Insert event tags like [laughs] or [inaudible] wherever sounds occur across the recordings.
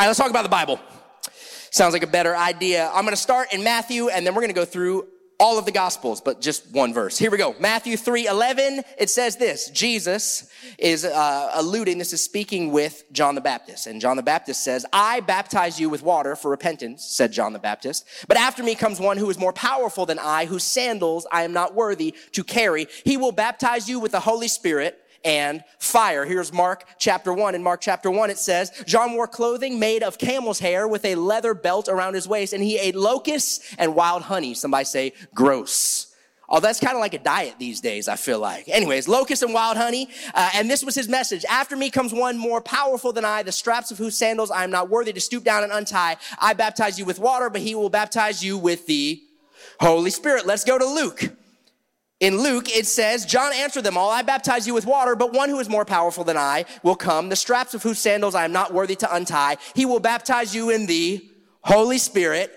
right, let's talk about the Bible. Sounds like a better idea. I'm going to start in Matthew and then we're going to go through all of the gospels, but just one verse. Here we go. Matthew 3 11. It says this Jesus is uh, alluding, this is speaking with John the Baptist. And John the Baptist says, I baptize you with water for repentance, said John the Baptist. But after me comes one who is more powerful than I, whose sandals I am not worthy to carry. He will baptize you with the Holy Spirit and fire. Here's Mark chapter 1. In Mark chapter 1, it says, John wore clothing made of camel's hair with a leather belt around his waist, and he ate locusts and wild honey. Somebody say, gross. Oh, that's kind of like a diet these days, I feel like. Anyways, locusts and wild honey. Uh, and this was his message. After me comes one more powerful than I, the straps of whose sandals I am not worthy to stoop down and untie. I baptize you with water, but he will baptize you with the Holy Spirit. Let's go to Luke. In Luke, it says, John answered them all, I baptize you with water, but one who is more powerful than I will come, the straps of whose sandals I am not worthy to untie. He will baptize you in the Holy Spirit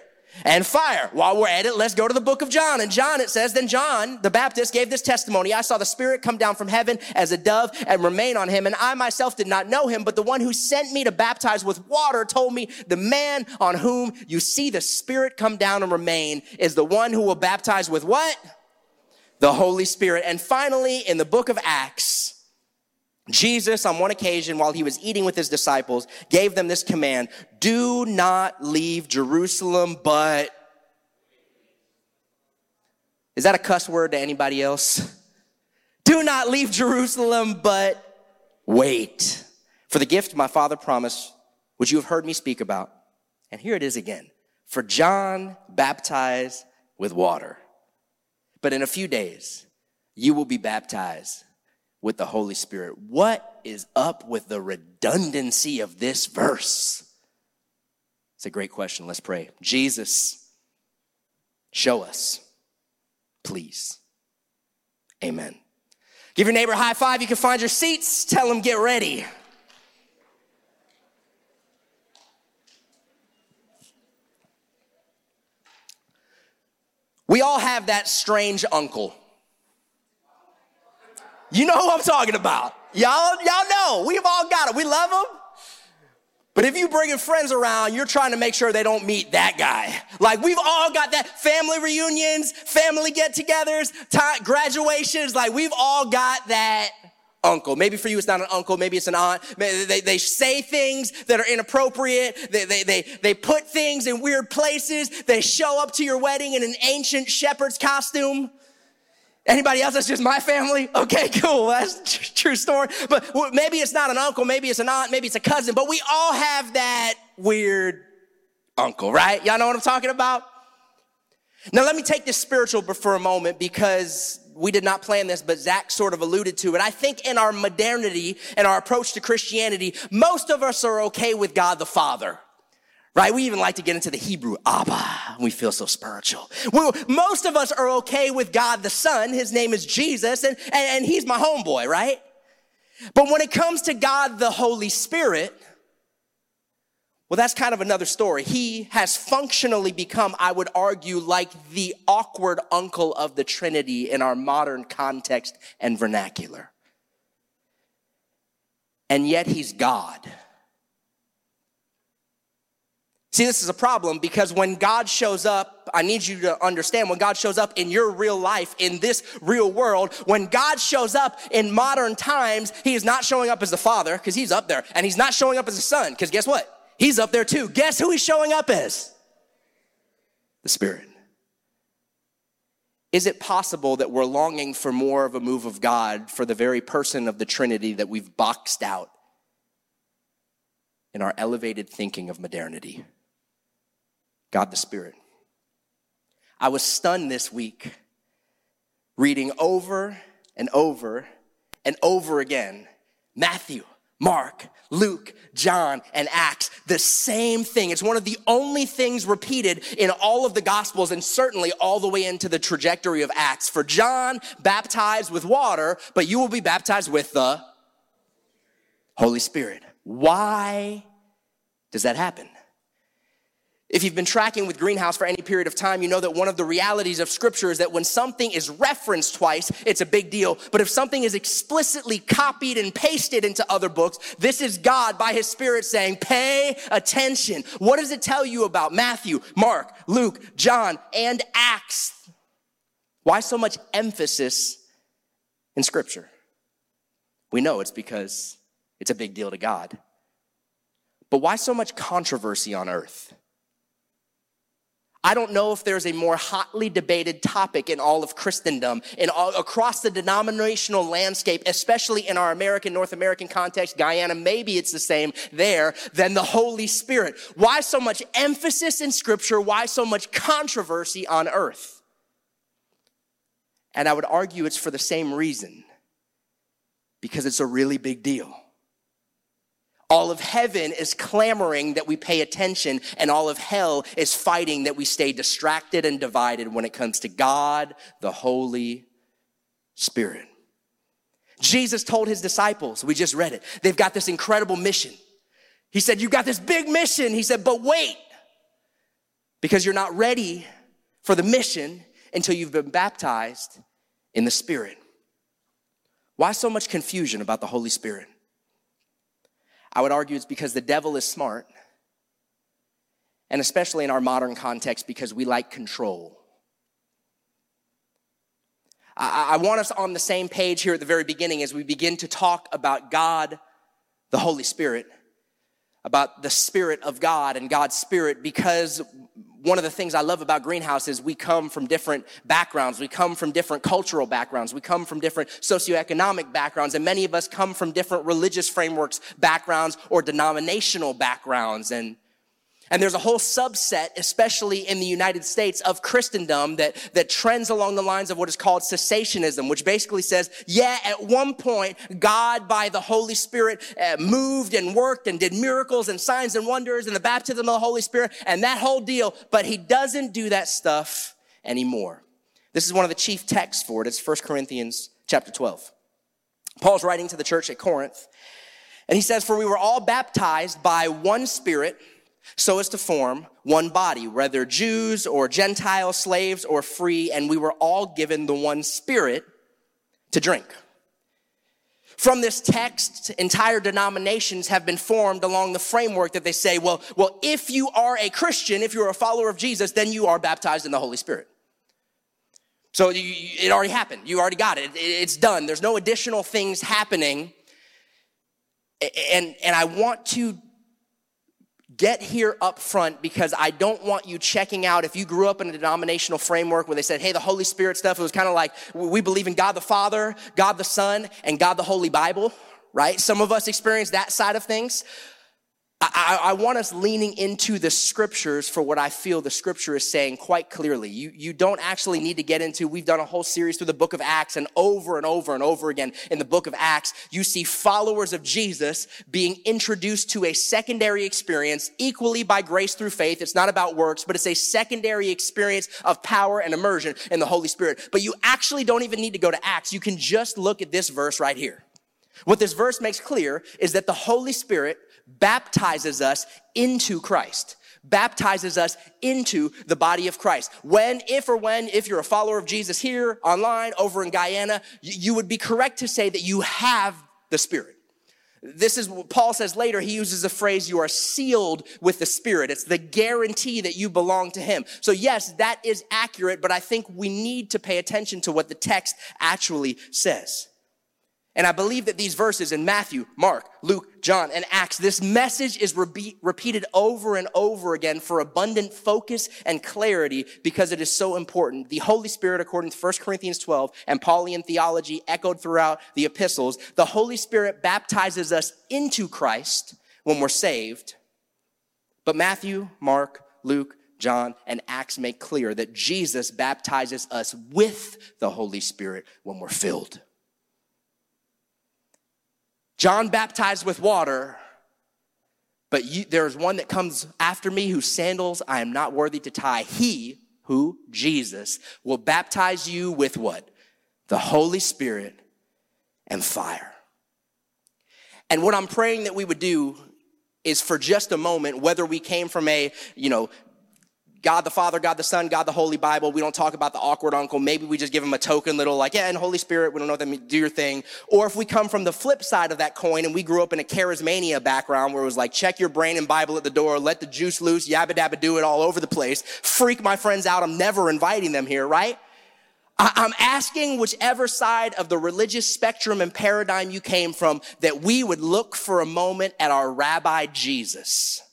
and fire. While we're at it, let's go to the book of John. And John, it says, then John, the Baptist, gave this testimony. I saw the Spirit come down from heaven as a dove and remain on him. And I myself did not know him, but the one who sent me to baptize with water told me, the man on whom you see the Spirit come down and remain is the one who will baptize with what? The Holy Spirit. And finally, in the book of Acts, Jesus, on one occasion, while he was eating with his disciples, gave them this command Do not leave Jerusalem, but. Is that a cuss word to anybody else? Do not leave Jerusalem, but wait for the gift my father promised, which you have heard me speak about. And here it is again. For John baptized with water. But in a few days, you will be baptized with the Holy Spirit. What is up with the redundancy of this verse? It's a great question. Let's pray. Jesus, show us, please. Amen. Give your neighbor a high five. You can find your seats. Tell them, get ready. We all have that strange uncle. You know who I'm talking about. Y'all, y'all know. We've all got it. We love them. But if you bringing friends around, you're trying to make sure they don't meet that guy. Like we've all got that family reunions, family get-togethers, graduations. Like we've all got that uncle. Maybe for you, it's not an uncle. Maybe it's an aunt. They, they say things that are inappropriate. They, they, they, they put things in weird places. They show up to your wedding in an ancient shepherd's costume. Anybody else? That's just my family? Okay, [laughs] cool. That's true story. But maybe it's not an uncle. Maybe it's an aunt. Maybe it's a cousin. But we all have that weird uncle, right? Y'all know what I'm talking about? Now, let me take this spiritual for a moment because we did not plan this, but Zach sort of alluded to it. I think in our modernity and our approach to Christianity, most of us are okay with God the Father. Right? We even like to get into the Hebrew, Abba. We feel so spiritual. Most of us are okay with God the Son. His name is Jesus, and, and, and he's my homeboy, right? But when it comes to God the Holy Spirit, well, that's kind of another story. He has functionally become, I would argue, like the awkward uncle of the Trinity in our modern context and vernacular. And yet he's God. See, this is a problem because when God shows up, I need you to understand when God shows up in your real life, in this real world, when God shows up in modern times, he is not showing up as the Father because he's up there, and he's not showing up as the Son because guess what? He's up there too. Guess who he's showing up as? The Spirit. Is it possible that we're longing for more of a move of God for the very person of the Trinity that we've boxed out in our elevated thinking of modernity? God the Spirit. I was stunned this week reading over and over and over again Matthew Mark, Luke, John, and Acts, the same thing. It's one of the only things repeated in all of the Gospels and certainly all the way into the trajectory of Acts. For John, baptized with water, but you will be baptized with the Holy Spirit. Why does that happen? If you've been tracking with Greenhouse for any period of time, you know that one of the realities of scripture is that when something is referenced twice, it's a big deal. But if something is explicitly copied and pasted into other books, this is God by his spirit saying, pay attention. What does it tell you about Matthew, Mark, Luke, John, and Acts? Why so much emphasis in scripture? We know it's because it's a big deal to God. But why so much controversy on earth? I don't know if there's a more hotly debated topic in all of Christendom, all, across the denominational landscape, especially in our American, North American context, Guyana, maybe it's the same there, than the Holy Spirit. Why so much emphasis in scripture? Why so much controversy on earth? And I would argue it's for the same reason because it's a really big deal. All of heaven is clamoring that we pay attention, and all of hell is fighting that we stay distracted and divided when it comes to God, the Holy Spirit. Jesus told his disciples, we just read it, they've got this incredible mission. He said, You've got this big mission. He said, But wait, because you're not ready for the mission until you've been baptized in the Spirit. Why so much confusion about the Holy Spirit? I would argue it's because the devil is smart, and especially in our modern context, because we like control. I, I want us on the same page here at the very beginning as we begin to talk about God, the Holy Spirit, about the Spirit of God and God's Spirit, because one of the things I love about Greenhouse is we come from different backgrounds. We come from different cultural backgrounds. We come from different socioeconomic backgrounds. And many of us come from different religious frameworks, backgrounds, or denominational backgrounds. And and there's a whole subset, especially in the United States, of Christendom that, that trends along the lines of what is called cessationism, which basically says, yeah, at one point, God by the Holy Spirit uh, moved and worked and did miracles and signs and wonders and the baptism of the Holy Spirit and that whole deal, but he doesn't do that stuff anymore. This is one of the chief texts for it. It's 1 Corinthians chapter 12. Paul's writing to the church at Corinth, and he says, For we were all baptized by one Spirit so as to form one body, whether Jews or Gentiles, slaves or free, and we were all given the one spirit to drink. From this text, entire denominations have been formed along the framework that they say, well, well, if you are a Christian, if you're a follower of Jesus, then you are baptized in the Holy Spirit. So you, it already happened. You already got it. It's done. There's no additional things happening. And, and I want to get here up front because I don't want you checking out if you grew up in a denominational framework where they said, hey, the Holy Spirit stuff, it was kind of like we believe in God the Father, God the Son, and God the Holy Bible, right? Some of us experience that side of things. I, I, want us leaning into the scriptures for what I feel the scripture is saying quite clearly. You, you don't actually need to get into, we've done a whole series through the book of Acts and over and over and over again in the book of Acts, you see followers of Jesus being introduced to a secondary experience equally by grace through faith. It's not about works, but it's a secondary experience of power and immersion in the Holy Spirit. But you actually don't even need to go to Acts. You can just look at this verse right here. What this verse makes clear is that the Holy Spirit baptizes us into Christ baptizes us into the body of Christ. When, if or when, if you're a follower of Jesus here, online, over in Guyana, you would be correct to say that you have the Spirit. This is what Paul says later. He uses the phrase, you are sealed with the Spirit. It's the guarantee that you belong to Him. So yes, that is accurate, but I think we need to pay attention to what the text actually says. And I believe that these verses in Matthew, Mark, Luke, John, and Acts, this message is re- repeated over and over again for abundant focus and clarity because it is so important. The Holy Spirit, according to 1 Corinthians 12 and Pauline theology echoed throughout the epistles, the Holy Spirit baptizes us into Christ when we're saved. But Matthew, Mark, Luke, John, and Acts make clear that Jesus baptizes us with the Holy Spirit when we're filled. John baptized with water, but you, there's one that comes after me whose sandals I am not worthy to tie. He, who? Jesus, will baptize you with what? The Holy Spirit and fire. And what I'm praying that we would do is for just a moment, whether we came from a, you know, God the Father, God the Son, God the Holy Bible. We don't talk about the awkward uncle. Maybe we just give him a token little like, yeah, and Holy Spirit, we don't know what that means, do your thing. Or if we come from the flip side of that coin and we grew up in a charismania background where it was like, check your brain and Bible at the door, let the juice loose, yabba dabba do it all over the place, freak my friends out, I'm never inviting them here, right? I'm asking whichever side of the religious spectrum and paradigm you came from that we would look for a moment at our rabbi Jesus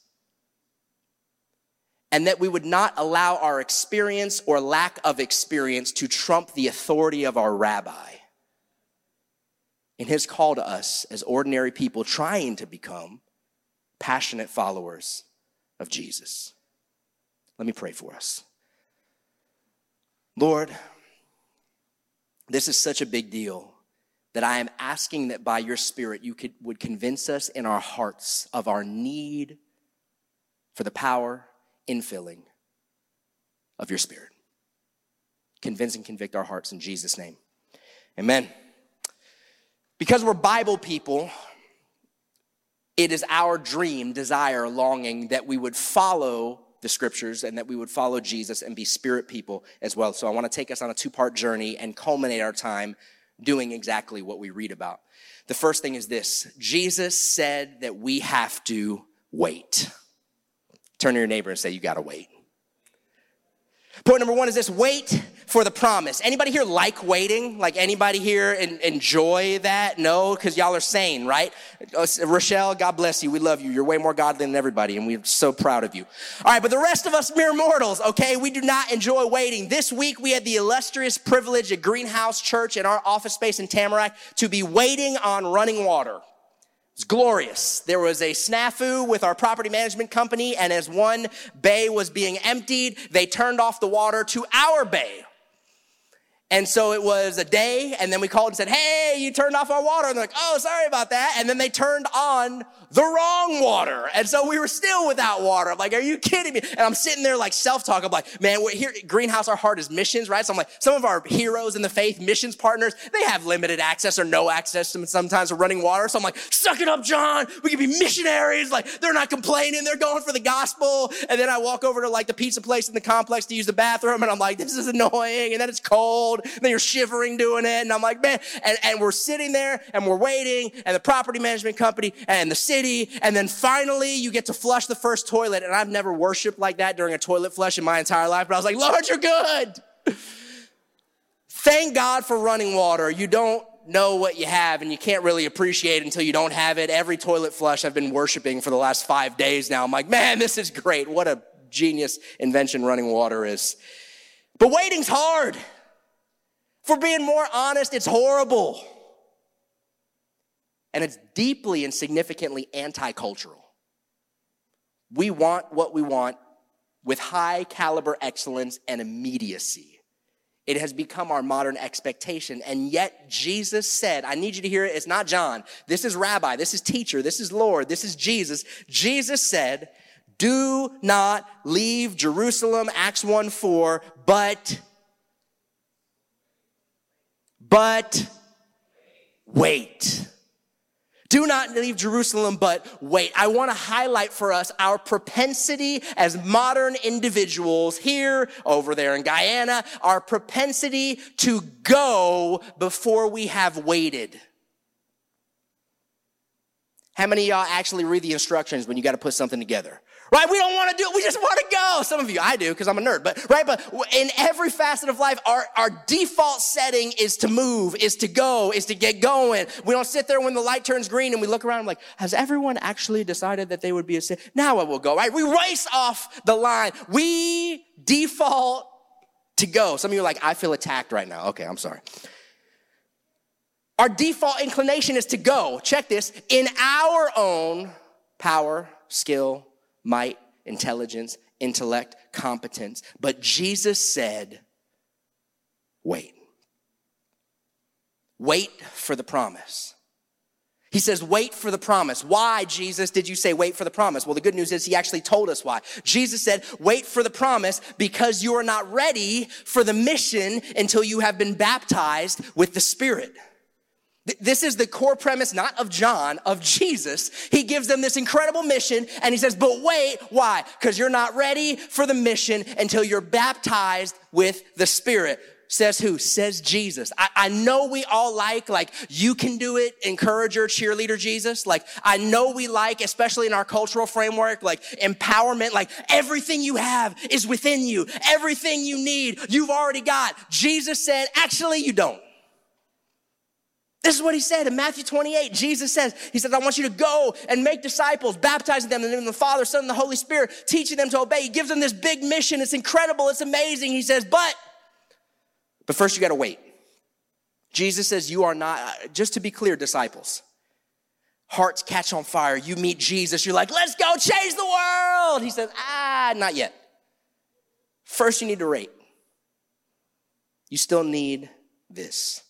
and that we would not allow our experience or lack of experience to trump the authority of our rabbi in his call to us as ordinary people trying to become passionate followers of Jesus. Let me pray for us. Lord, this is such a big deal that I am asking that by your Spirit you could, would convince us in our hearts of our need for the power infilling of your spirit. Convince and convict our hearts in Jesus' name. Amen. Because we're Bible people, it is our dream, desire, longing that we would follow the scriptures and that we would follow Jesus and be spirit people as well. So I want to take us on a two part journey and culminate our time doing exactly what we read about. The first thing is this Jesus said that we have to wait. Turn to your neighbor and say, You gotta wait. Point number one is this wait for the promise. Anybody here like waiting? Like anybody here enjoy that? No, because y'all are sane, right? Uh, Rochelle, God bless you. We love you. You're way more godly than everybody, and we're so proud of you. All right, but the rest of us mere mortals, okay, we do not enjoy waiting. This week we had the illustrious privilege at Greenhouse Church in our office space in Tamarack to be waiting on running water. It's glorious. There was a snafu with our property management company, and as one bay was being emptied, they turned off the water to our bay. And so it was a day, and then we called and said, Hey, you turned off our water. And they're like, Oh, sorry about that. And then they turned on the wrong water. And so we were still without water. I'm like, are you kidding me? And I'm sitting there like self-talk. I'm like, man, we're here Greenhouse, our heart is missions, right? So I'm like, some of our heroes in the faith, missions partners, they have limited access or no access to sometimes to running water. So I'm like, suck it up, John. We can be missionaries. Like they're not complaining. They're going for the gospel. And then I walk over to like the pizza place in the complex to use the bathroom. And I'm like, this is annoying. And then it's cold. And then you're shivering doing it. And I'm like, man, and, and we're sitting there and we're waiting and the property management company and the city city, and then finally you get to flush the first toilet. And I've never worshiped like that during a toilet flush in my entire life, but I was like, Lord, you're good. Thank God for running water. You don't know what you have and you can't really appreciate it until you don't have it. Every toilet flush I've been worshiping for the last five days now. I'm like, man, this is great. What a genius invention running water is. But waiting's hard. For being more honest, it's horrible and it's deeply and significantly anti cultural. We want what we want with high caliber excellence and immediacy. It has become our modern expectation. And yet, Jesus said, I need you to hear it. It's not John. This is Rabbi. This is teacher. This is Lord. This is Jesus. Jesus said, Do not leave Jerusalem, Acts 1 4, but, but wait. Do not leave Jerusalem, but wait. I want to highlight for us our propensity as modern individuals here, over there in Guyana, our propensity to go before we have waited. How many of y'all actually read the instructions when you got to put something together? Right? We don't want to do it. We just want to go. Some of you, I do because I'm a nerd, but right? But in every facet of life, our, our default setting is to move, is to go, is to get going. We don't sit there when the light turns green and we look around like, has everyone actually decided that they would be a sin? Now it will go, right? We race off the line. We default to go. Some of you are like, I feel attacked right now. Okay, I'm sorry. Our default inclination is to go. Check this in our own power, skill, might, intelligence, intellect, competence. But Jesus said, wait. Wait for the promise. He says, wait for the promise. Why, Jesus, did you say wait for the promise? Well, the good news is he actually told us why. Jesus said, wait for the promise because you are not ready for the mission until you have been baptized with the Spirit. This is the core premise, not of John, of Jesus. He gives them this incredible mission and he says, but wait, why? Because you're not ready for the mission until you're baptized with the Spirit. Says who? Says Jesus. I, I, know we all like, like, you can do it, encourager, cheerleader Jesus. Like, I know we like, especially in our cultural framework, like empowerment, like everything you have is within you. Everything you need, you've already got. Jesus said, actually, you don't. This is what he said in Matthew 28. Jesus says, He says, I want you to go and make disciples, baptizing them in the name of the Father, Son, and the Holy Spirit, teaching them to obey. He gives them this big mission. It's incredible. It's amazing. He says, but, but first you got to wait. Jesus says, You are not, just to be clear, disciples. Hearts catch on fire. You meet Jesus. You're like, Let's go change the world. He says, Ah, not yet. First, you need to wait. You still need this.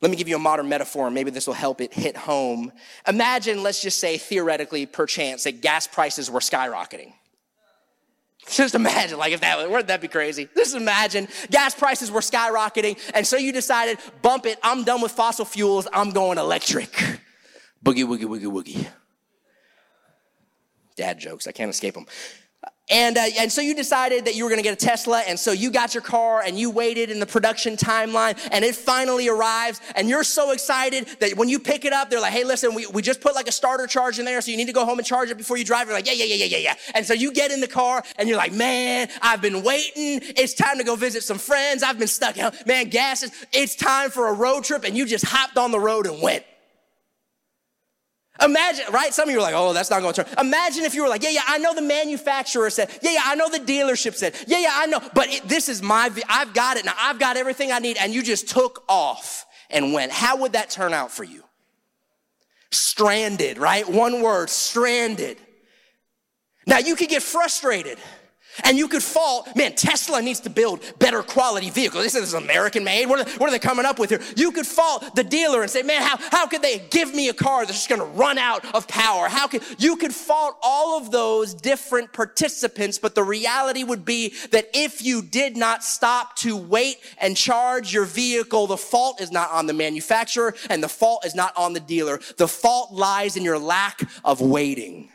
Let me give you a modern metaphor. Maybe this will help it hit home. Imagine, let's just say theoretically, perchance, that gas prices were skyrocketing. Just imagine, like if that wouldn't that be crazy? Just imagine gas prices were skyrocketing, and so you decided, bump it, I'm done with fossil fuels, I'm going electric. Boogie, woogie, woogie, woogie. Dad jokes, I can't escape them. And, uh, and so you decided that you were going to get a Tesla, and so you got your car and you waited in the production timeline, and it finally arrives, and you're so excited that when you pick it up, they're like, hey, listen, we, we just put like a starter charge in there, so you need to go home and charge it before you drive. You're like, yeah, yeah, yeah, yeah, yeah, yeah. And so you get in the car, and you're like, man, I've been waiting. It's time to go visit some friends. I've been stuck out. Man, gas is, it's time for a road trip, and you just hopped on the road and went. Imagine, right? Some of you are like, oh, that's not going to turn. Imagine if you were like, yeah, yeah, I know the manufacturer said, yeah, yeah, I know the dealership said, yeah, yeah, I know, but it, this is my, I've got it now. I've got everything I need. And you just took off and went. How would that turn out for you? Stranded, right? One word, stranded. Now you could get frustrated. And you could fault, man, Tesla needs to build better quality vehicles. This is American made. What are, what are, they coming up with here? You could fault the dealer and say, man, how, how could they give me a car that's just gonna run out of power? How could, you could fault all of those different participants, but the reality would be that if you did not stop to wait and charge your vehicle, the fault is not on the manufacturer and the fault is not on the dealer. The fault lies in your lack of waiting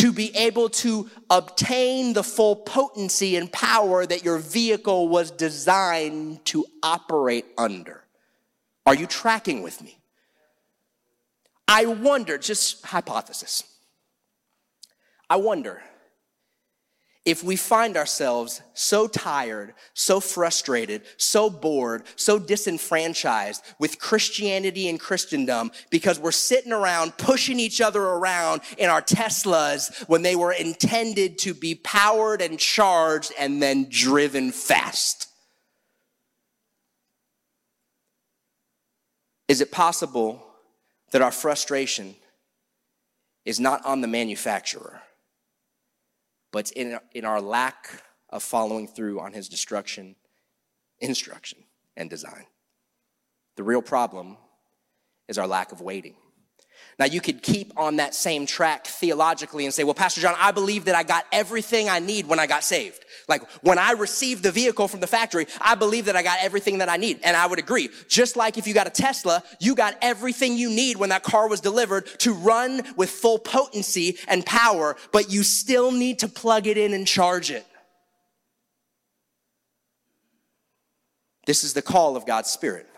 to be able to obtain the full potency and power that your vehicle was designed to operate under. Are you tracking with me? I wonder, just hypothesis. I wonder if we find ourselves so tired, so frustrated, so bored, so disenfranchised with Christianity and Christendom because we're sitting around pushing each other around in our Teslas when they were intended to be powered and charged and then driven fast. Is it possible that our frustration is not on the manufacturer? But in, in our lack of following through on his destruction, instruction, and design. The real problem is our lack of waiting. Now, you could keep on that same track theologically and say, well, Pastor John, I believe that I got everything I need when I got saved. Like when I received the vehicle from the factory, I believe that I got everything that I need. And I would agree. Just like if you got a Tesla, you got everything you need when that car was delivered to run with full potency and power, but you still need to plug it in and charge it. This is the call of God's Spirit.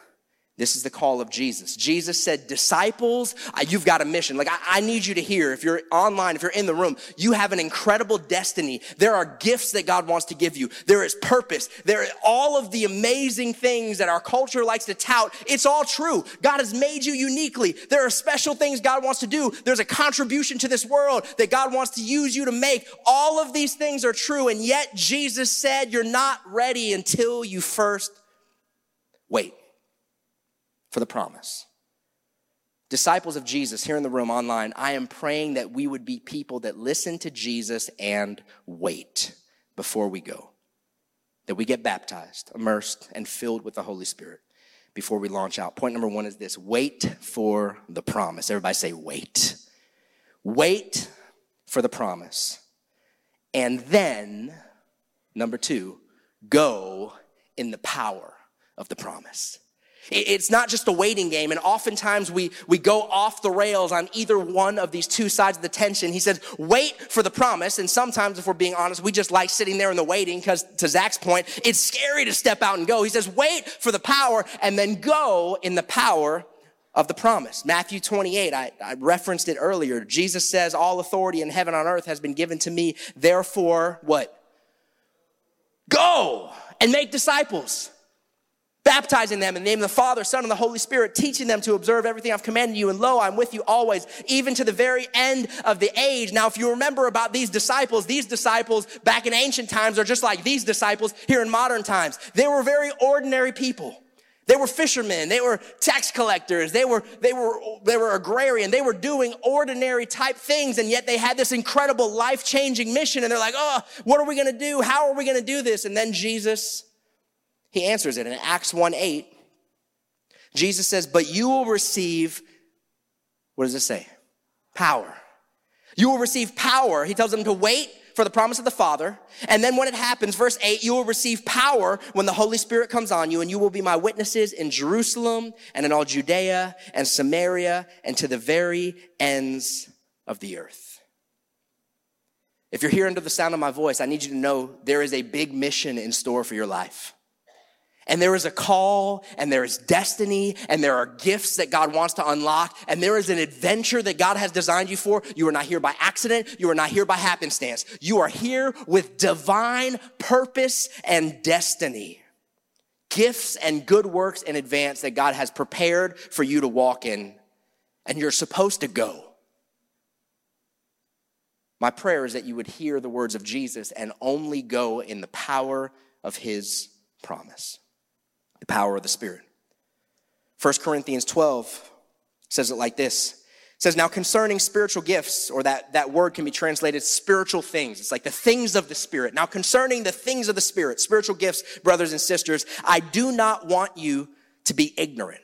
This is the call of Jesus. Jesus said, disciples, you've got a mission. Like, I, need you to hear, if you're online, if you're in the room, you have an incredible destiny. There are gifts that God wants to give you. There is purpose. There are all of the amazing things that our culture likes to tout. It's all true. God has made you uniquely. There are special things God wants to do. There's a contribution to this world that God wants to use you to make. All of these things are true. And yet Jesus said, you're not ready until you first wait for the promise. Disciples of Jesus here in the room online, I am praying that we would be people that listen to Jesus and wait before we go. That we get baptized, immersed, and filled with the Holy Spirit before we launch out. Point number one is this wait for the promise. Everybody say, wait. Wait for the promise. And then, number two, go in the power of the promise. It's not just a waiting game. And oftentimes we, we go off the rails on either one of these two sides of the tension. He says, wait for the promise. And sometimes, if we're being honest, we just like sitting there in the waiting because to Zach's point, it's scary to step out and go. He says, wait for the power and then go in the power of the promise. Matthew 28, I, I referenced it earlier. Jesus says, all authority in heaven on earth has been given to me. Therefore, what? Go and make disciples baptizing them in the name of the Father, Son, and the Holy Spirit, teaching them to observe everything I've commanded you. And lo, I'm with you always, even to the very end of the age. Now, if you remember about these disciples, these disciples back in ancient times are just like these disciples here in modern times. They were very ordinary people. They were fishermen. They were tax collectors. They were, they were, they were agrarian. They were doing ordinary type things. And yet they had this incredible life changing mission. And they're like, oh, what are we going to do? How are we going to do this? And then Jesus he answers it in Acts 1 8. Jesus says, But you will receive, what does it say? Power. You will receive power. He tells them to wait for the promise of the Father. And then when it happens, verse 8, you will receive power when the Holy Spirit comes on you, and you will be my witnesses in Jerusalem and in all Judea and Samaria and to the very ends of the earth. If you're here under the sound of my voice, I need you to know there is a big mission in store for your life. And there is a call and there is destiny and there are gifts that God wants to unlock and there is an adventure that God has designed you for. You are not here by accident. You are not here by happenstance. You are here with divine purpose and destiny. Gifts and good works in advance that God has prepared for you to walk in and you're supposed to go. My prayer is that you would hear the words of Jesus and only go in the power of his promise the power of the Spirit. 1 Corinthians 12 says it like this. It says, now concerning spiritual gifts, or that, that word can be translated spiritual things. It's like the things of the Spirit. Now concerning the things of the Spirit, spiritual gifts, brothers and sisters, I do not want you to be ignorant.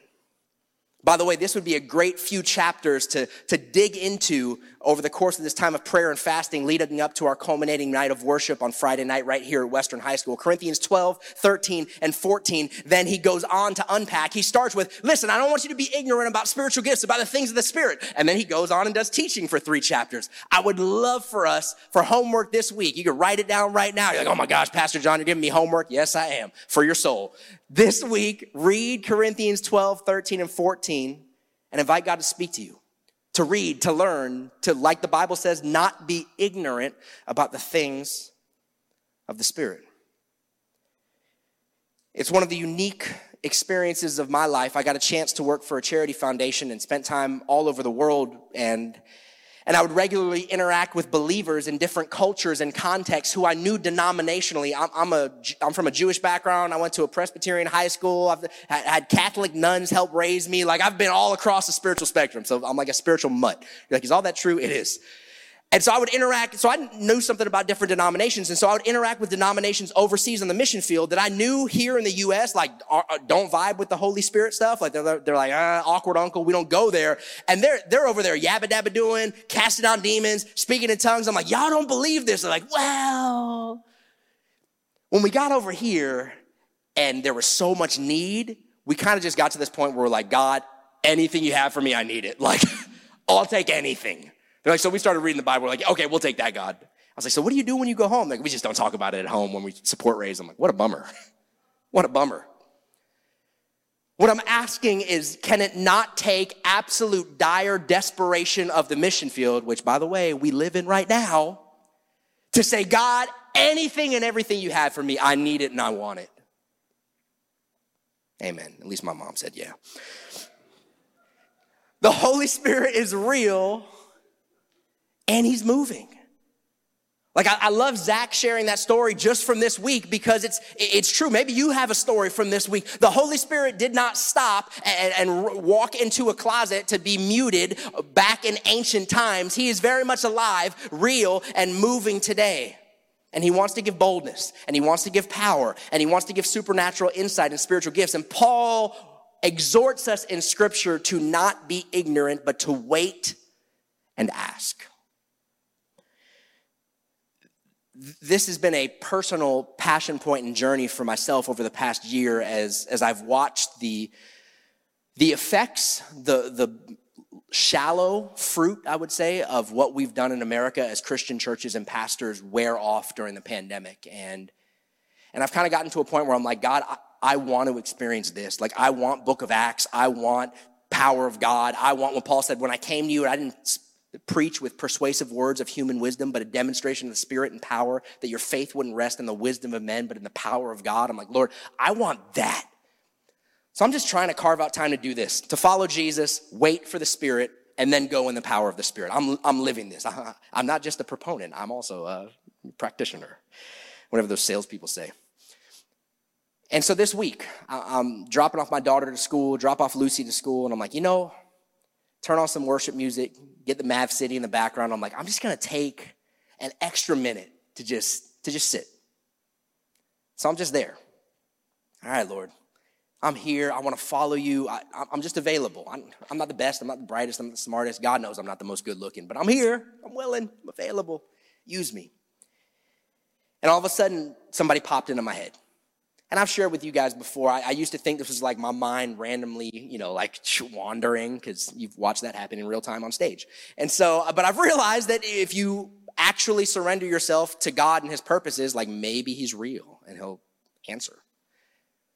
By the way, this would be a great few chapters to, to dig into over the course of this time of prayer and fasting leading up to our culminating night of worship on Friday night right here at Western High School. Corinthians 12, 13, and 14. Then he goes on to unpack. He starts with, listen, I don't want you to be ignorant about spiritual gifts, about the things of the Spirit. And then he goes on and does teaching for three chapters. I would love for us, for homework this week, you can write it down right now. You're like, oh my gosh, Pastor John, you're giving me homework. Yes, I am. For your soul. This week, read Corinthians 12, 13, and 14 and invite God to speak to you to read, to learn, to, like the Bible says, not be ignorant about the things of the Spirit. It's one of the unique experiences of my life. I got a chance to work for a charity foundation and spent time all over the world and and I would regularly interact with believers in different cultures and contexts who I knew denominationally. I'm, I'm, a, I'm from a Jewish background. I went to a Presbyterian high school. I've had Catholic nuns help raise me. Like I've been all across the spiritual spectrum. So I'm like a spiritual mutt. You're like, is all that true? It is. And so I would interact, so I knew something about different denominations. And so I would interact with denominations overseas on the mission field that I knew here in the U.S., like, uh, uh, don't vibe with the Holy Spirit stuff. Like, they're, they're like, uh, awkward uncle, we don't go there. And they're, they're over there yabba dabba doing, casting out demons, speaking in tongues. I'm like, y'all don't believe this. They're like, well. When we got over here and there was so much need, we kind of just got to this point where we're like, God, anything you have for me, I need it. [laughs] Like, I'll take anything. They're like, so we started reading the Bible. We're like, okay, we'll take that, God. I was like, so what do you do when you go home? Like, we just don't talk about it at home when we support Raise. I'm like, what a bummer. [laughs] what a bummer. What I'm asking is, can it not take absolute dire desperation of the mission field, which by the way, we live in right now, to say, God, anything and everything you have for me, I need it and I want it. Amen. At least my mom said, yeah. The Holy Spirit is real and he's moving. Like I, I, love Zach sharing that story just from this week because it's it's true. Maybe you have a story from this week. The Holy Spirit did not stop and, and walk into a closet to be muted back in ancient times. He is very much alive, real, and moving today. And he wants to give boldness, and he wants to give power, and he wants to give supernatural insight and spiritual gifts. And Paul exhorts us in scripture to not be ignorant, but to wait and ask. This has been a personal passion point and journey for myself over the past year as, as I've watched the, the effects, the, the shallow fruit, I would say, of what we've done in America as Christian churches and pastors wear off during the pandemic. And, and I've kind of gotten to a point where I'm like, God, I, I want to experience this. Like, I want book of Acts. I want power of God. I want what Paul said, when I came to you, I didn't preach with persuasive words of human wisdom, but a demonstration of the spirit and power that your faith wouldn't rest in the wisdom of men, but in the power of God. I'm like, Lord, I want that. So I'm just trying to carve out time to do this, to follow Jesus, wait for the Spirit, and then go in the power of the Spirit. I'm, I'm living this. [laughs] I'm not just a proponent, I'm also a practitioner, whatever those salespeople say. And so this week, I'm dropping off my daughter to school, drop off Lucy to school, and I'm like, you know, turn on some worship music, get the Mav City in the background. I'm like, I'm just gonna take an extra minute to just to just sit. So I'm just there. All right, Lord, I'm here. I want to follow you. I, am just available. I'm, I'm, not the best. I'm not the brightest. I'm not the smartest. God knows I'm not the most good looking, but I'm here. I'm willing. I'm available. Use me. And all of a sudden, somebody popped into my head. And I've shared with you guys before, I, I used to think this was like my mind randomly, you know, like wandering, because you've watched that happen in real time on stage. And so, but I've realized that if you actually surrender yourself to God and his purposes, like maybe he's real and he'll answer.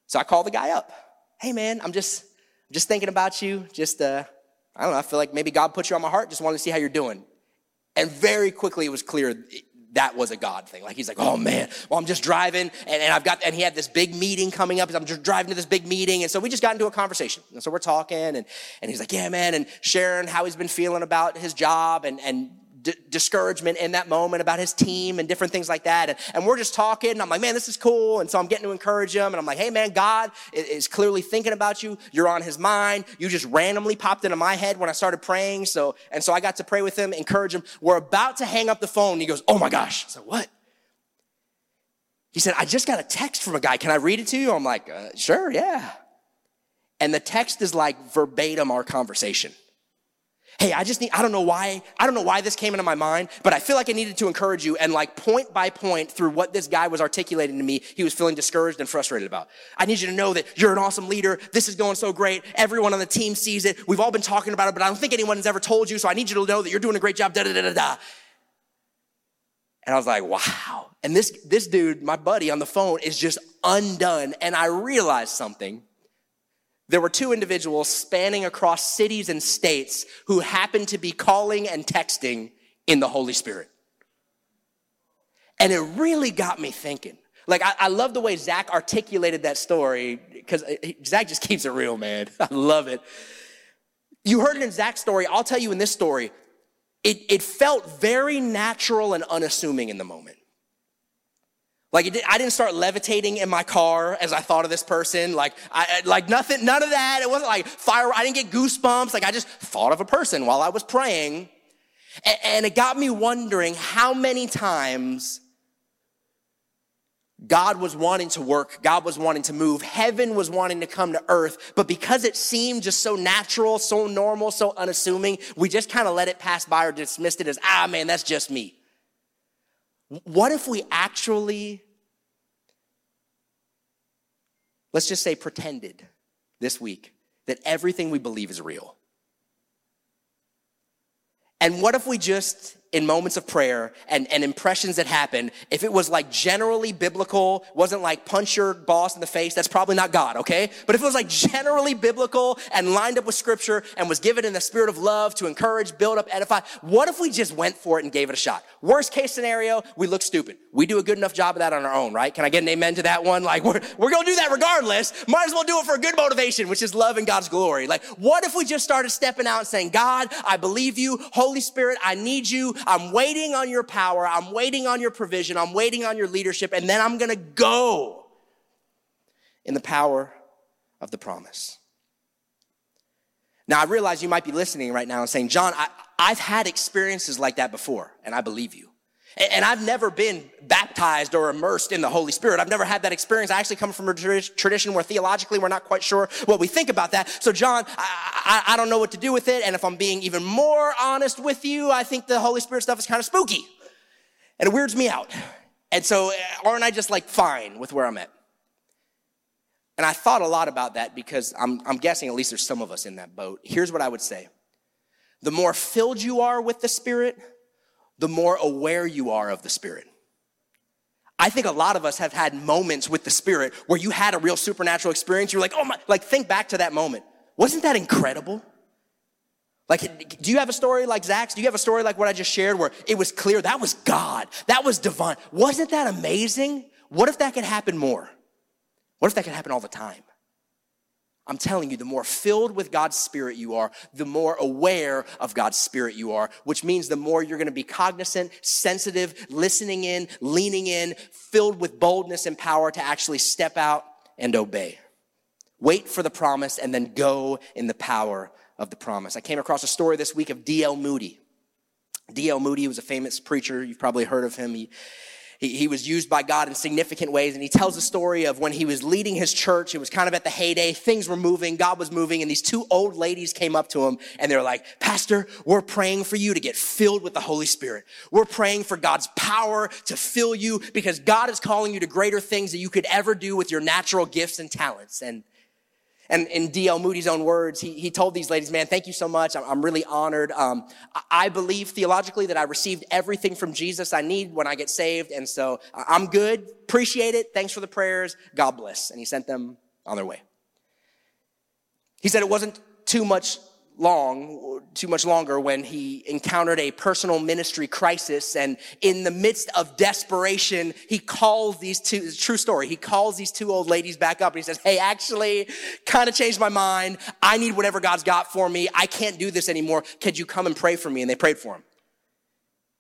So I call the guy up. Hey man, I'm just I'm just thinking about you. Just uh, I don't know, I feel like maybe God put you on my heart, just wanted to see how you're doing. And very quickly it was clear that was a God thing. Like he's like, oh man, well, I'm just driving and, and I've got, and he had this big meeting coming up. I'm just driving to this big meeting. And so we just got into a conversation. And so we're talking and, and he's like, yeah, man. And sharing how he's been feeling about his job and, and d- discouragement in that moment about his team and different things like that. And, and, we're just talking. And I'm like, man, this is cool. And so I'm getting to encourage him. And I'm like, hey, man, God is clearly thinking about you. You're on his mind. You just randomly popped into my head when I started praying. So, and so I got to pray with him, encourage him. We're about to hang up the phone. he goes, oh my gosh. I said, what? He said, I just got a text from a guy. Can I read it to you? I'm like, uh, sure, yeah. And the text is like verbatim our conversation. Hey, I just need, I don't know why, I don't know why this came into my mind, but I feel like I needed to encourage you. And like point by point through what this guy was articulating to me, he was feeling discouraged and frustrated about. I need you to know that you're an awesome leader. This is going so great. Everyone on the team sees it. We've all been talking about it, but I don't think anyone has ever told you. So I need you to know that you're doing a great job. Da da da da da. And I was like, wow. And this, this dude, my buddy on the phone is just undone. And I realized something there were two individuals spanning across cities and states who happened to be calling and texting in the Holy Spirit. And it really got me thinking. Like, I, I love the way Zach articulated that story because uh, Zach just keeps it real, man. [laughs] I love it. You heard it in Zach's story. I'll tell you in this story, it, it felt very natural and unassuming in the moment. Like did, I didn't start levitating in my car as I thought of this person. Like I, like nothing, none of that. It wasn't like fire. I didn't get goosebumps. Like I just thought of a person while I was praying. And, and it got me wondering how many times God was wanting to work. God was wanting to move. Heaven was wanting to come to earth. But because it seemed just so natural, so normal, so unassuming, we just kind of let it pass by or dismissed it as, ah, man, that's just me. What if we actually, let's just say, pretended this week that everything we believe is real? And what if we just in moments of prayer and, and impressions that happen, if it was like generally biblical, wasn't like punch your boss in the face, that's probably not God, okay? But if it was like generally biblical and lined up with scripture and was given in the spirit of love to encourage, build up, edify, what if we just went for it and gave it a shot? Worst case scenario, we look stupid. We do a good enough job of that on our own, right? Can I get an amen to that one? Like, we're, we're gonna do that regardless. Might as well do it for a good motivation, which is love and God's glory. Like, what if we just started stepping out and saying, God, I believe you. Holy Spirit, I need you. I'm waiting on your power. I'm waiting on your provision. I'm waiting on your leadership. And then I'm going to go in the power of the promise. Now, I realize you might be listening right now and saying, John, I, I've had experiences like that before, and I believe you. And I've never been baptized or immersed in the Holy Spirit. I've never had that experience. I actually come from a tradition where theologically we're not quite sure what we think about that. So, John, I, I, I, don't know what to do with it. And if I'm being even more honest with you, I think the Holy Spirit stuff is kind of spooky. And it weirds me out. And so, uh, aren't I just like fine with where I'm at? And I thought a lot about that because I'm, I'm guessing at least there's some of us in that boat. Here's what I would say the more filled you are with the Spirit, the more aware you are of the Spirit. I think a lot of us have had moments with the Spirit where you had a real supernatural experience. You're like, oh my, like think back to that moment. Wasn't that incredible? Like, do you have a story like Zach's? Do you have a story like what I just shared where it was clear that was God? That was divine. Wasn't that amazing? What if that could happen more? What if that could happen all the time? I'm telling you, the more filled with God's Spirit you are, the more aware of God's Spirit you are, which means the more you're gonna be cognizant, sensitive, listening in, leaning in, filled with boldness and power to actually step out and obey. Wait for the promise and then go in the power of the promise. I came across a story this week of D.L. Moody. D.L. Moody was a famous preacher. You've probably heard of him. He, he, he, was used by God in significant ways. And he tells the story of when he was leading his church. It was kind of at the heyday. Things were moving. God was moving. And these two old ladies came up to him and they were like, Pastor, we're praying for you to get filled with the Holy Spirit. We're praying for God's power to fill you because God is calling you to greater things that you could ever do with your natural gifts and talents. And and in D.L. Moody's own words, he, he told these ladies, man, thank you so much. I'm, I'm really honored. Um, I believe theologically that I received everything from Jesus I need when I get saved. And so I'm good. Appreciate it. Thanks for the prayers. God bless. And he sent them on their way. He said it wasn't too much long, too much longer, when he encountered a personal ministry crisis. And in the midst of desperation, he calls these two, true story, he calls these two old ladies back up and he says, Hey, actually, kind of changed my mind. I need whatever God's got for me. I can't do this anymore. Could you come and pray for me? And they prayed for him.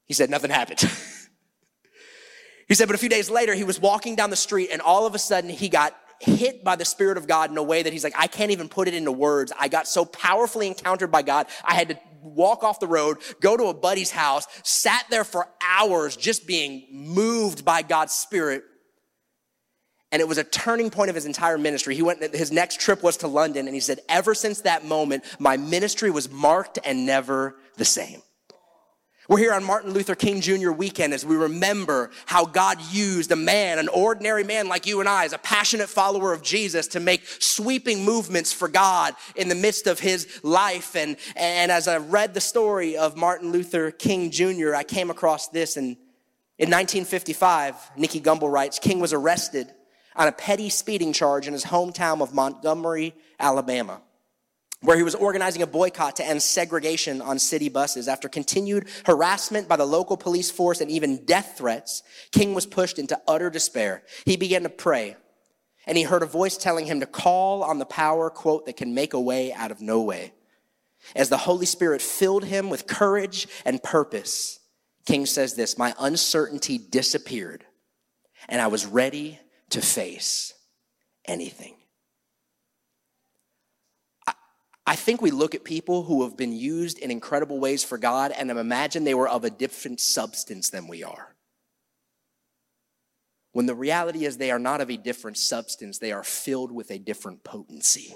He said, Nothing happened. [laughs] he said, But a few days later, he was walking down the street and all of a sudden he got hit by the Spirit of God in a way that he's like, I can't even put it into words. I got so powerfully encountered by God. I had to walk off the road, go to a buddy's house, sat there for hours just being moved by God's Spirit. And it was a turning point of his entire ministry. He went, his next trip was to London, and he said, Ever since that moment, my ministry was marked and never the same. We're here on Martin Luther King Jr. weekend as we remember how God used a man, an ordinary man like you and I, as a passionate follower of Jesus to make sweeping movements for God in the midst of his life. And, and as I read the story of Martin Luther King Jr., I came across this. And in 1955, Nicky Gumbel writes, King was arrested on a petty speeding charge in his hometown of Montgomery, Alabama where he was organizing a boycott to end segregation on city buses. After continued harassment by the local police force and even death threats, King was pushed into utter despair. He began to pray, and he heard a voice telling him to call on the power, quote, that can make a way out of no way. As the Holy Spirit filled him with courage and purpose, King says this, my uncertainty disappeared, and I was ready to face anything. I think we look at people who have been used in incredible ways for God and imagine they were of a different substance than we are. When the reality is they are not of a different substance, they are filled with a different potency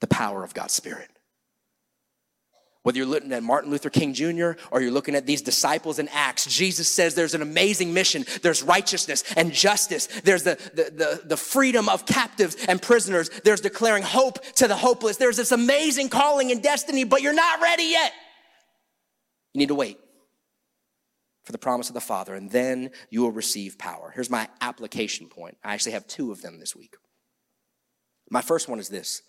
the power of God's Spirit. Whether you're looking at Martin Luther King Jr. or you're looking at these disciples in Acts, Jesus says there's an amazing mission. There's righteousness and justice. There's the, the, the, the, freedom of captives and prisoners. There's declaring hope to the hopeless. There's this amazing calling and destiny, but you're not ready yet. You need to wait for the promise of the Father, and then you will receive power. Here's my application point. I actually have two of them this week. My first one is this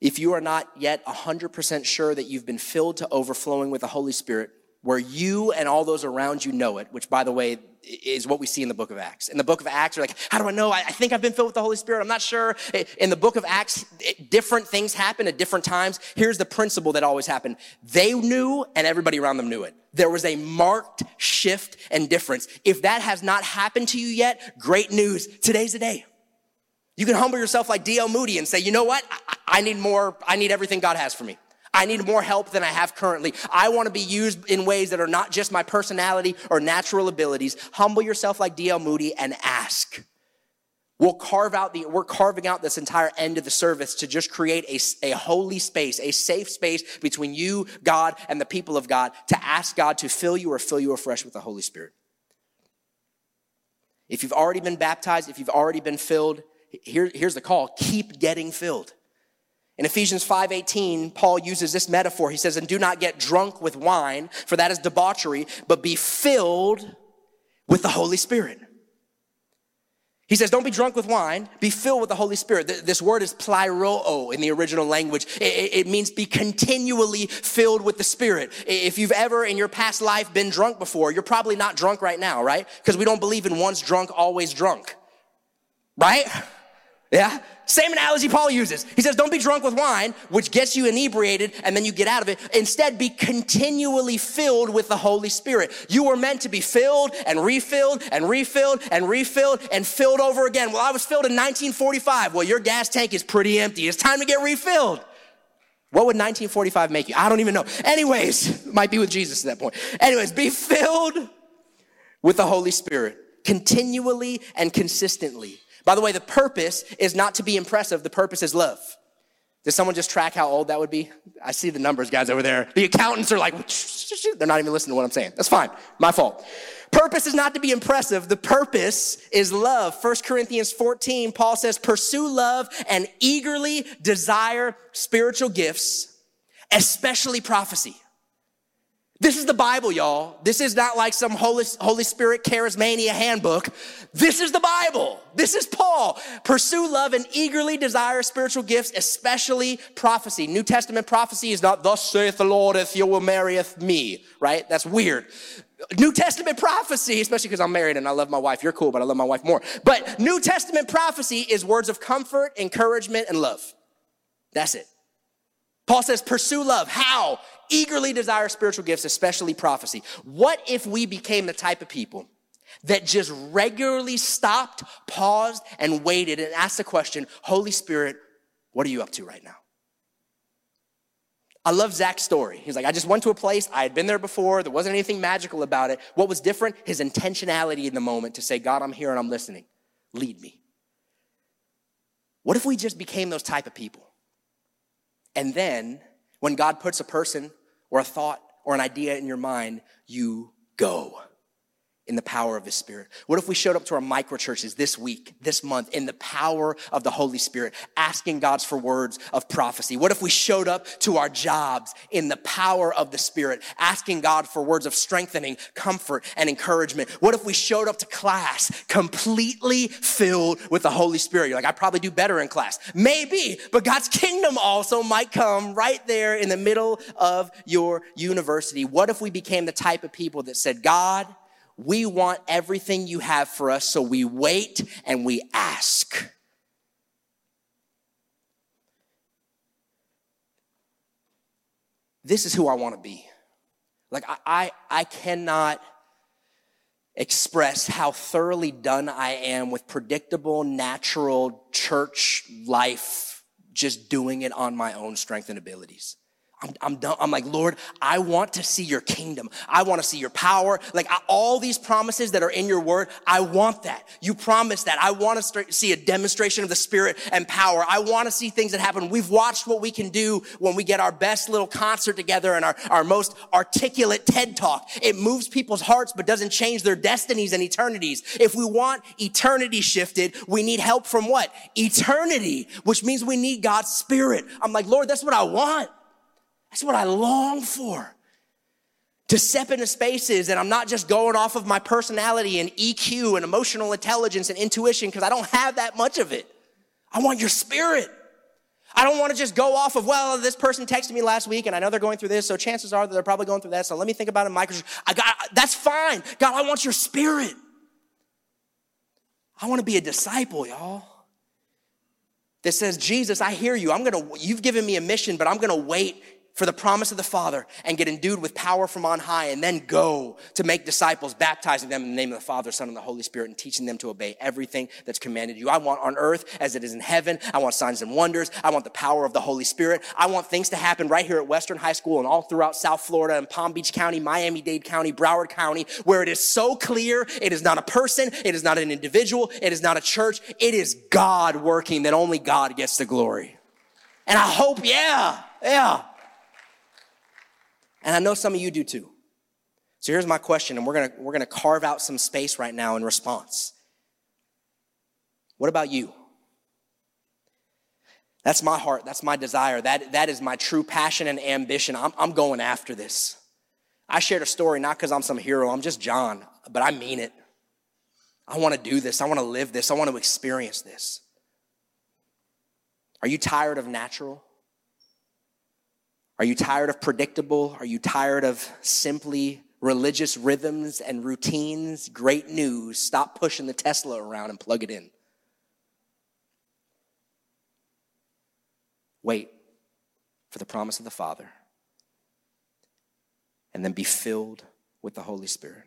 if you are not yet 100% sure that you've been filled to overflowing with the Holy Spirit, where you and all those around you know it, which by the way is what we see in the book of Acts. In the book of Acts, you're like, how do I know? I think I've been filled with the Holy Spirit. I'm not sure. In the book of Acts, different things happen at different times. Here's the principle that always happened. They knew and everybody around them knew it. There was a marked shift and difference. If that has not happened to you yet, great news. Today's the day. You can humble yourself like D.L. Moody and say, you know what? I, I need more. I need everything God has for me. I need more help than I have currently. I want to be used in ways that are not just my personality or natural abilities. Humble yourself like D.L. Moody and ask. We'll carve out the, we're carving out this entire end of the service to just create a, a holy space, a safe space between you, God, and the people of God to ask God to fill you or fill you afresh with the Holy Spirit. If you've already been baptized, if you've already been filled, here, here's the call keep getting filled. In Ephesians 5:18, Paul uses this metaphor. He says, "And do not get drunk with wine, for that is debauchery, but be filled with the Holy Spirit." He says, don't be drunk with wine, be filled with the Holy Spirit. This word is pleroo in the original language. It means be continually filled with the Spirit. If you've ever in your past life been drunk before, you're probably not drunk right now, right? Because we don't believe in once drunk, always drunk. Right? Yeah? Same analogy Paul uses. He says, don't be drunk with wine, which gets you inebriated and then you get out of it. Instead, be continually filled with the Holy Spirit. You were meant to be filled and refilled and refilled and refilled and filled over again. Well, I was filled in 1945. Well, your gas tank is pretty empty. It's time to get refilled. What would 1945 make you? I don't even know. Anyways, [laughs] might be with Jesus at that point. Anyways, be filled with the Holy Spirit continually and consistently. By the way, the purpose is not to be impressive, the purpose is love. Did someone just track how old that would be? I see the numbers, guys, over there. The accountants are like, they're not even listening to what I'm saying. That's fine. My fault. Purpose is not to be impressive. The purpose is love. 1 Corinthians 14, Paul says, pursue love and eagerly desire spiritual gifts, especially prophecy. This is the Bible, y'all. This is not like some Holy, Holy Spirit charismania handbook. This is the Bible. This is Paul. Pursue love and eagerly desire spiritual gifts, especially prophecy. New Testament prophecy is not, thus saith the Lord, if you will marryeth me, right? That's weird. New Testament prophecy, especially because I'm married and I love my wife. You're cool, but I love my wife more. But New Testament prophecy is words of comfort, encouragement, and love. That's it. Paul says, pursue love. How? Eagerly desire spiritual gifts, especially prophecy. What if we became the type of people that just regularly stopped, paused, and waited and asked the question, Holy Spirit, what are you up to right now? I love Zach's story. He's like, I just went to a place, I had been there before, there wasn't anything magical about it. What was different? His intentionality in the moment to say, God, I'm here and I'm listening. Lead me. What if we just became those type of people? And then when God puts a person or a thought or an idea in your mind, you go in the power of His Spirit? What if we showed up to our micro churches this week, this month, in the power of the Holy Spirit, asking God's for words of prophecy? What if we showed up to our jobs in the power of the Spirit, asking God for words of strengthening, comfort, and encouragement? What if we showed up to class completely filled with the Holy Spirit? You're like, I probably do better in class. Maybe, but God's kingdom also might come right there in the middle of your university. What if we became the type of people that said, God, we want everything you have for us, so we wait and we ask. This is who I want to be. Like, I, I, I cannot express how thoroughly done I am with predictable, natural church life, just doing it on my own strength and abilities. I'm, I'm done. I'm like, Lord, I want to see your kingdom. I want to see your power. Like I, all these promises that are in your word, I want that. You promise that. I want to start, see a demonstration of the spirit and power. I want to see things that happen. We've watched what we can do when we get our best little concert together and our, our most articulate TED talk. It moves people's hearts, but doesn't change their destinies and eternities. If we want eternity shifted, we need help from what? Eternity, which means we need God's spirit. I'm like, Lord, that's what I want. That's what I long for. To step into spaces and I'm not just going off of my personality and EQ and emotional intelligence and intuition because I don't have that much of it. I want your spirit. I don't want to just go off of, well, this person texted me last week and I know they're going through this, so chances are that they're probably going through that. So let me think about it, Microsoft. I got that's fine. God, I want your spirit. I want to be a disciple, y'all. That says, Jesus, I hear you. I'm gonna, you've given me a mission, but I'm gonna wait for the promise of the Father and get endued with power from on high and then go to make disciples, baptizing them in the name of the Father, Son, and the Holy Spirit and teaching them to obey everything that's commanded you. I want on earth as it is in heaven. I want signs and wonders. I want the power of the Holy Spirit. I want things to happen right here at Western High School and all throughout South Florida and Palm Beach County, Miami-Dade County, Broward County, where it is so clear it is not a person, it is not an individual, it is not a church, it is God working that only God gets the glory. And I hope, yeah, yeah. And I know some of you do too. So here's my question, and we're gonna, we're gonna carve out some space right now in response. What about you? That's my heart. That's my desire. That, that is my true passion and ambition. I'm, I'm going after this. I shared a story not because I'm some hero, I'm just John, but I mean it. I want to do this. I want to live this. I want to experience this. Are you tired of natural? Are you tired of predictable? Are you tired of simply religious rhythms and routines? Great news. Stop pushing the Tesla around and plug it in. Wait for the promise of the Father. And then be filled with the Holy Spirit.